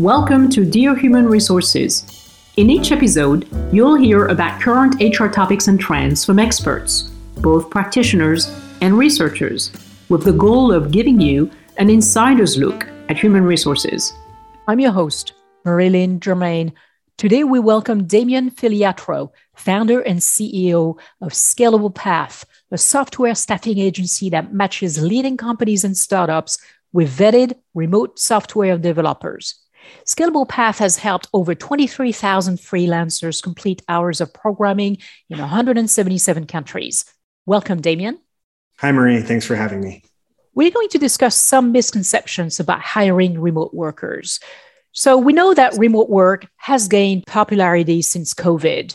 Welcome to Dear Human Resources. In each episode, you'll hear about current HR topics and trends from experts, both practitioners and researchers, with the goal of giving you an insider's look at human resources. I'm your host, Marilyn Germain. Today, we welcome Damien Filiatrault, founder and CEO of Scalable Path, a software staffing agency that matches leading companies and startups with vetted remote software developers. Scalable Path has helped over 23,000 freelancers complete hours of programming in 177 countries. Welcome, Damien. Hi, Marie. Thanks for having me. We're going to discuss some misconceptions about hiring remote workers. So, we know that remote work has gained popularity since COVID.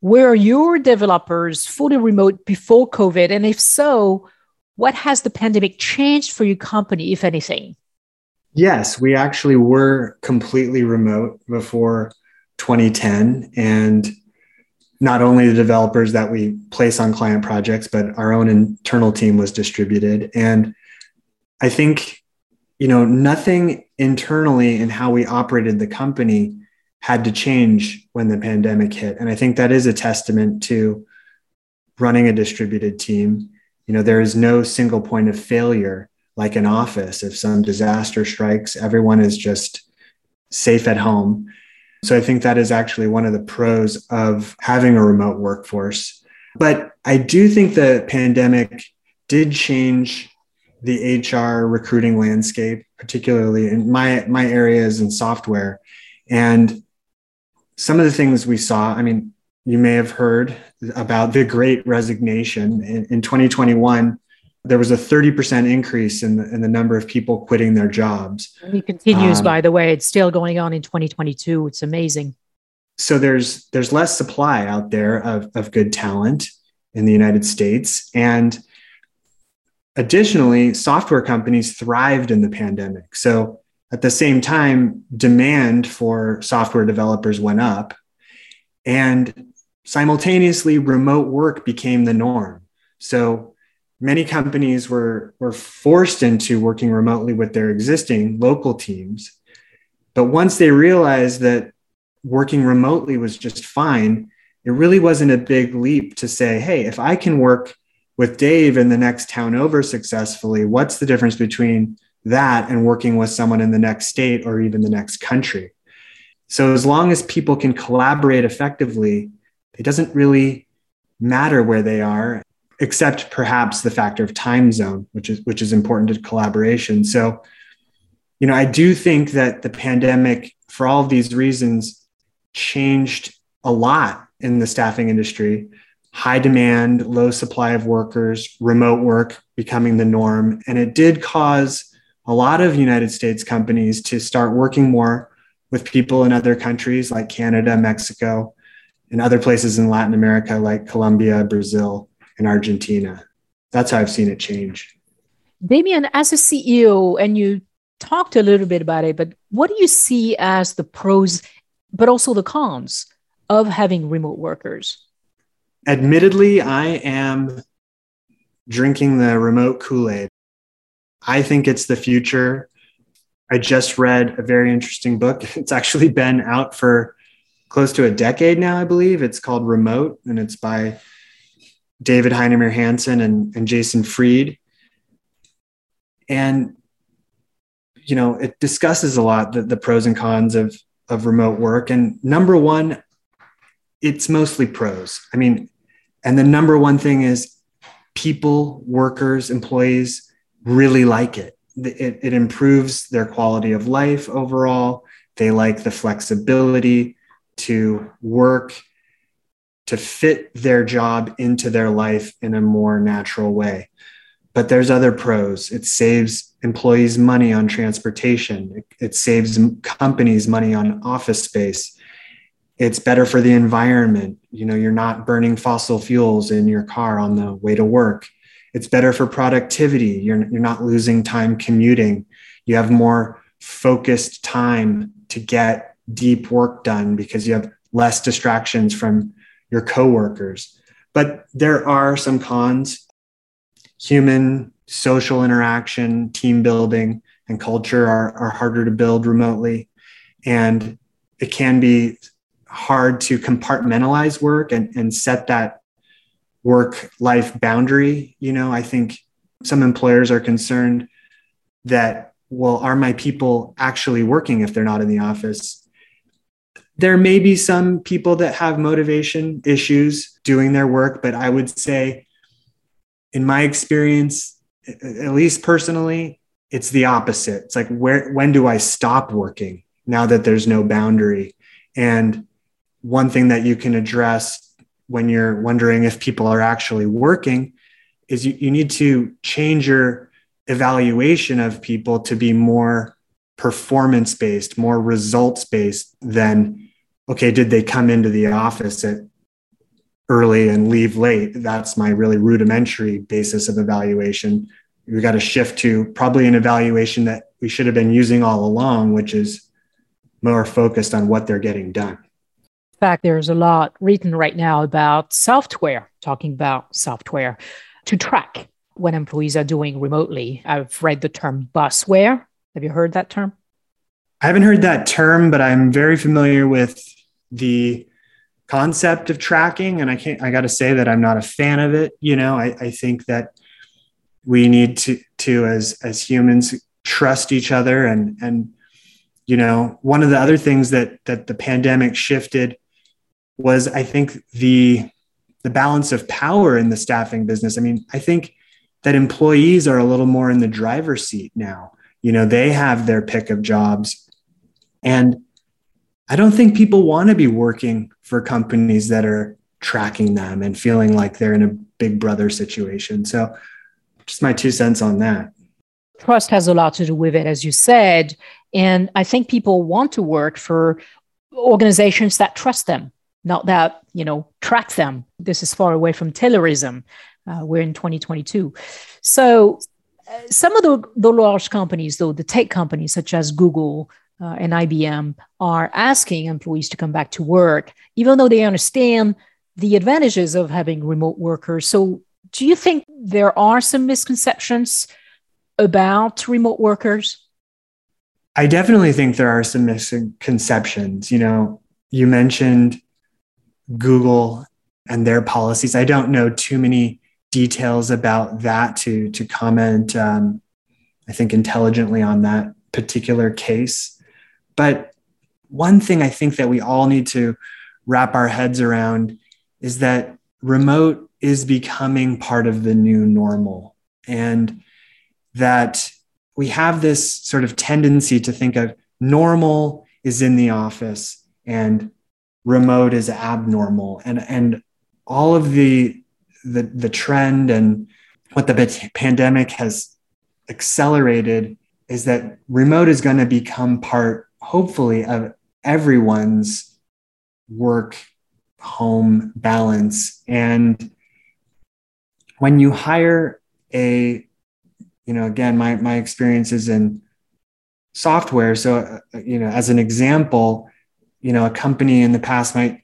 Were your developers fully remote before COVID? And if so, what has the pandemic changed for your company, if anything? Yes, we actually were completely remote before 2010. And not only the developers that we place on client projects, but our own internal team was distributed. And I think, you know, nothing internally in how we operated the company had to change when the pandemic hit. And I think that is a testament to running a distributed team. You know, there is no single point of failure like an office. If some disaster strikes, everyone is just safe at home. So I think that is actually one of the pros of having a remote workforce. But I do think the pandemic did change the HR recruiting landscape, particularly in my my areas in software. And some of the things we saw, I mean, you may have heard about the great resignation in, in 2021 there was a 30% increase in the, in the number of people quitting their jobs. And it continues, um, by the way. It's still going on in 2022. It's amazing. So there's there's less supply out there of, of good talent in the United States. And additionally, software companies thrived in the pandemic. So at the same time, demand for software developers went up. And simultaneously, remote work became the norm. So many companies were, were forced into working remotely with their existing local teams. But once they realized that working remotely was just fine, it really wasn't a big leap to say, hey, if I can work with Dave in the next town over successfully, what's the difference between that and working with someone in the next state or even the next country? So, as long as people can collaborate effectively, it doesn't really matter where they are except perhaps the factor of time zone, which is which is important to collaboration. So, you know, I do think that the pandemic, for all of these reasons, changed a lot in the staffing industry. High demand, low supply of workers, remote work becoming the norm, and it did cause a lot of United States companies to start working more with people in other countries like Canada, Mexico, and other places in Latin America like Colombia, Brazil in Argentina. That's how I've seen it change. Damien, as a CEO, and you talked a little bit about it, but what do you see as the pros, but also the cons of having remote workers? Admittedly, I am drinking the remote Kool Aid. I think it's the future. I just read a very interesting book. It's actually been out for close to a decade now, I believe. It's called Remote, and it's by David Heinemeier Hansson and, and Jason Fried. And, you know, it discusses a lot the, the pros and cons of, of remote work. And number one, it's mostly pros. I mean, and the number one thing is people, workers, employees really like it. It, it improves their quality of life overall. They like the flexibility to work to fit their job into their life in a more natural way. But there's other pros. It saves employees money on transportation. It, it saves companies money on office space. It's better for the environment. You know, you're not burning fossil fuels in your car on the way to work. It's better for productivity. You're, you're not losing time commuting. You have more focused time to get deep work done because you have less distractions from your coworkers. But there are some cons human social interaction, team building, and culture are, are harder to build remotely. And it can be hard to compartmentalize work and, and set that work life boundary. You know, I think some employers are concerned that, well, are my people actually working if they're not in the office? There may be some people that have motivation issues doing their work, but I would say, in my experience, at least personally, it's the opposite. It's like, where, when do I stop working now that there's no boundary? And one thing that you can address when you're wondering if people are actually working is you, you need to change your evaluation of people to be more performance based, more results based than, okay, did they come into the office at early and leave late? That's my really rudimentary basis of evaluation. We've got to shift to probably an evaluation that we should have been using all along, which is more focused on what they're getting done In fact, there's a lot written right now about software, talking about software to track what employees are doing remotely. I've read the term bossware. Have you heard that term? I haven't heard that term, but I'm very familiar with the concept of tracking. And I can't, I got to say that I'm not a fan of it. You know, I, I think that we need to, to, as, as humans, trust each other and, and, you know, one of the other things that, that the pandemic shifted was I think the the balance of power in the staffing business. I mean, I think that employees are a little more in the driver's seat now. You know, they have their pick of jobs. And I don't think people want to be working for companies that are tracking them and feeling like they're in a big brother situation. So, just my two cents on that. Trust has a lot to do with it, as you said. And I think people want to work for organizations that trust them not that you know track them this is far away from taylorism uh, we're in 2022 so uh, some of the, the large companies though the tech companies such as google uh, and ibm are asking employees to come back to work even though they understand the advantages of having remote workers so do you think there are some misconceptions about remote workers i definitely think there are some misconceptions you know you mentioned Google and their policies. I don't know too many details about that to to comment. Um, I think intelligently on that particular case, but one thing I think that we all need to wrap our heads around is that remote is becoming part of the new normal, and that we have this sort of tendency to think of normal is in the office and remote is abnormal. And and all of the the the trend and what the pandemic has accelerated is that remote is going to become part hopefully of everyone's work home balance. And when you hire a you know again my my experience is in software. So uh, you know as an example you know a company in the past might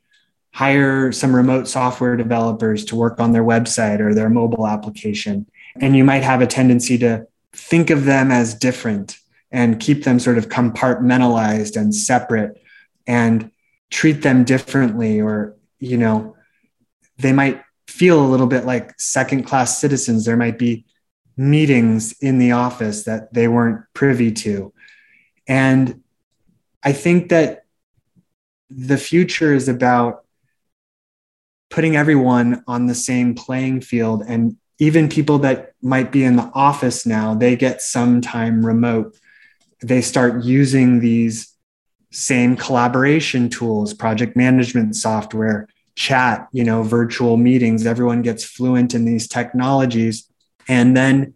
hire some remote software developers to work on their website or their mobile application. And you might have a tendency to think of them as different and keep them sort of compartmentalized and separate and treat them differently or you know they might feel a little bit like second class citizens. There might be meetings in the office that they weren't privy to. And i think that the future is about putting everyone on the same playing field. And even people that might be in the office now they get some time remote they start using these same collaboration tools project management software chat you know virtual meetings everyone gets fluent in these technologies and then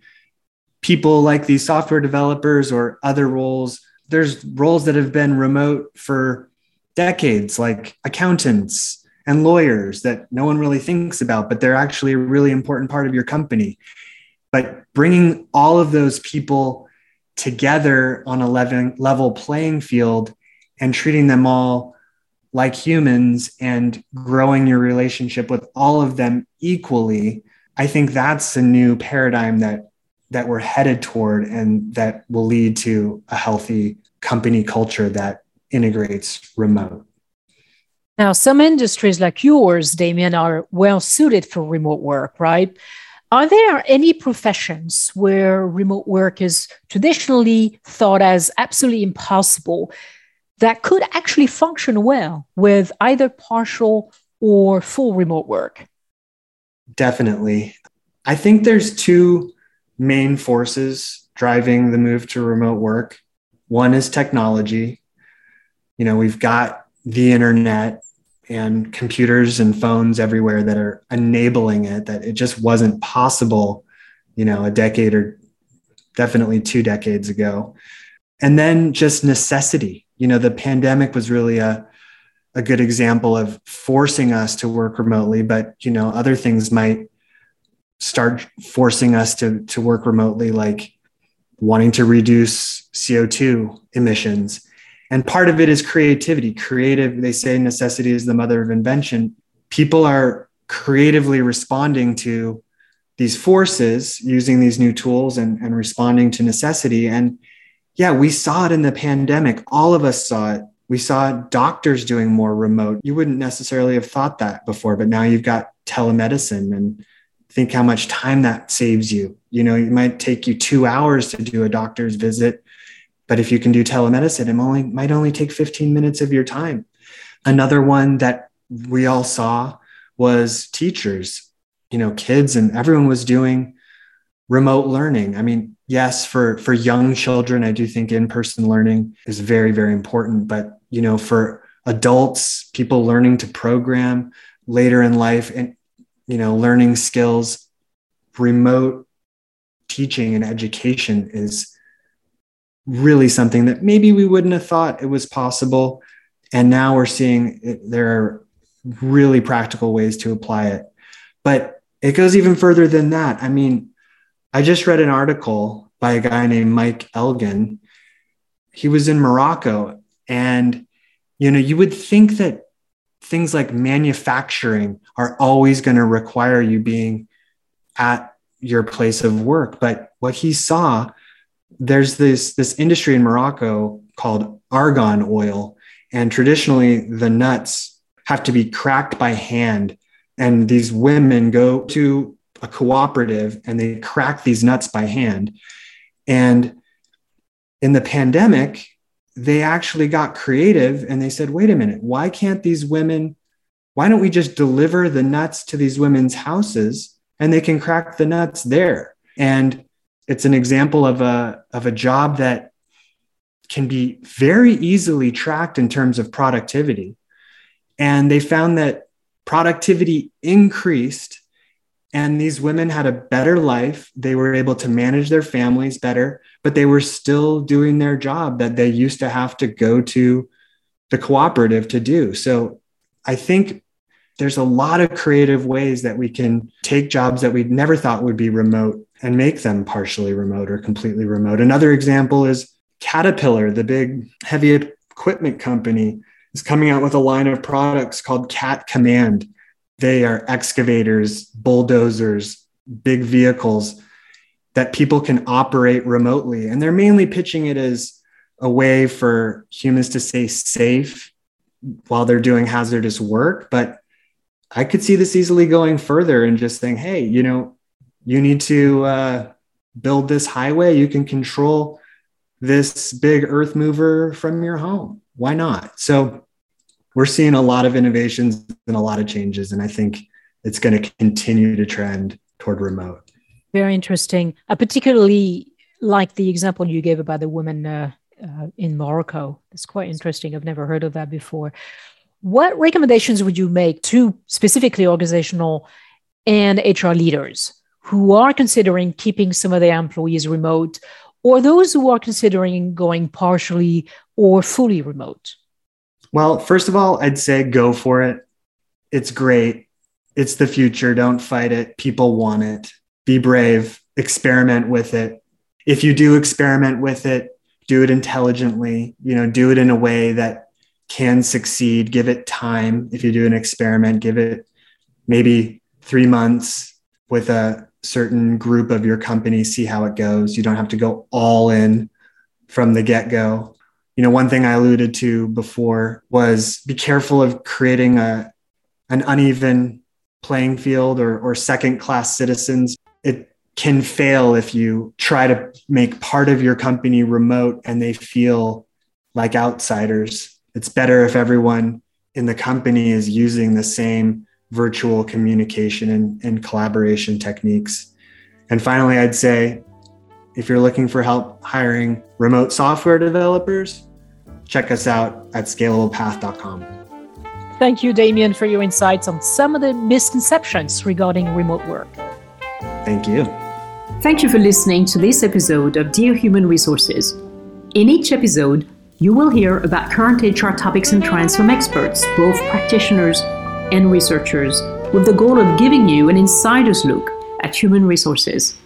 people like these software developers or other roles there's roles that have been remote for decades, like accountants and lawyers that no one really thinks about, but they're actually a really important part of your company. But bringing all of those people together on a level playing field and treating them all like humans and growing your relationship with all of them equally, I think that's a new paradigm that that we're headed toward and that will lead to a healthy company culture that integrates remote. Now, some industries like yours, Damien, are well suited for remote work, right? Are there any professions where remote work is traditionally thought as absolutely impossible that could actually function well with either partial or full remote work? Definitely. I think there's two main forces driving the move to remote work. One is technology. You know, we've got the internet and computers and phones everywhere that are enabling it that it just wasn't possible you know a decade or definitely two decades ago. And then just necessity. You know the pandemic was really a a good example of forcing us to work remotely but you know other things might start forcing us to to work remotely like wanting to reduce CO2 emissions and part of it is creativity. Creative, they say necessity is the mother of invention. People are creatively responding to these forces using these new tools and, and responding to necessity. And yeah, we saw it in the pandemic. All of us saw it. We saw doctors doing more remote. You wouldn't necessarily have thought that before, but now you've got telemedicine and think how much time that saves you. You know, it might take you two hours to do a doctor's visit but if you can do telemedicine, it only might only take 15 minutes of your time. Another one that we all saw was teachers, you know, kids and everyone was doing remote learning. I mean, yes, for for young children, I do think in-person learning is very, very important. But you know, for adults, people learning to program later in life and you know, learning skills, remote teaching and education is really something that maybe we wouldn't have thought it was possible. And now we're seeing it, there are really practical ways to apply it. But it goes even further than that. I mean, I just read an article by a guy named Mike Elgan. He was in Morocco. And, you know, you would think that things like manufacturing are always going to require you being at your place of work. But what he saw there's this this industry in Morocco called argan oil, and traditionally the nuts have to be cracked by hand, and these women go to a cooperative and they crack these nuts by hand, and in the pandemic they actually got creative and they said wait a minute why can't these women why don't we just deliver the nuts to these women's houses and they can crack the nuts there? And it's an example of a of a job that can be very easily tracked in terms of productivity. And they found that productivity increased and these women had a better life. They were able to manage their families better but they were still doing their job that they used to have to go to the cooperative to do. So i think there's a lot of creative ways that we can take jobs that we'd never thought would be remote and make them partially remote or completely remote. Another example is Caterpillar, the big heavy equipment company, is coming out with a line of products called Cat Command. They are excavators, bulldozers, big vehicles that people can operate remotely. And they're mainly pitching it as a way for humans to stay safe while they're doing hazardous work. But I could see this easily going further and just saying, hey, you know, you need to uh, build this highway. You can control this big earth mover from your home. Why not? So we're seeing a lot of innovations and a lot of changes. And I think it's going to continue to trend toward remote. Very interesting. I particularly like the example you gave about the woman uh, uh, in Morocco. It's quite interesting. I've never heard of that before. What recommendations would you make to specifically organizational and HR leaders who are considering keeping some of their employees remote or those who are considering going partially or fully remote? Well, first of all, I'd say go for it. It's great. It's the future. Don't fight it. People want it. Be brave. Experiment with it. If you do experiment with it, do it intelligently, you know, do it in a way that can succeed. Give it time. If you do an experiment, give it maybe three months with a certain group of your company, see how it goes. You don't have to go all in from the get go. you know, one thing I alluded to before was be careful of creating a an uneven playing field or, or second class citizens. It can fail if you try to make part of your company remote and they feel like outsiders. It's better if everyone in the company is using the same virtual communication and, and collaboration techniques. And finally, I'd say if you're looking for help hiring remote software developers, check us out at scalablepath.com. Thank you, Damien, for your insights on some of the misconceptions regarding remote work. Thank you. Thank you for listening to this episode of Dear Human Resources. In each episode, you will hear about current HR topics and trends from experts, both practitioners and researchers, with the goal of giving you an insider's look at human resources.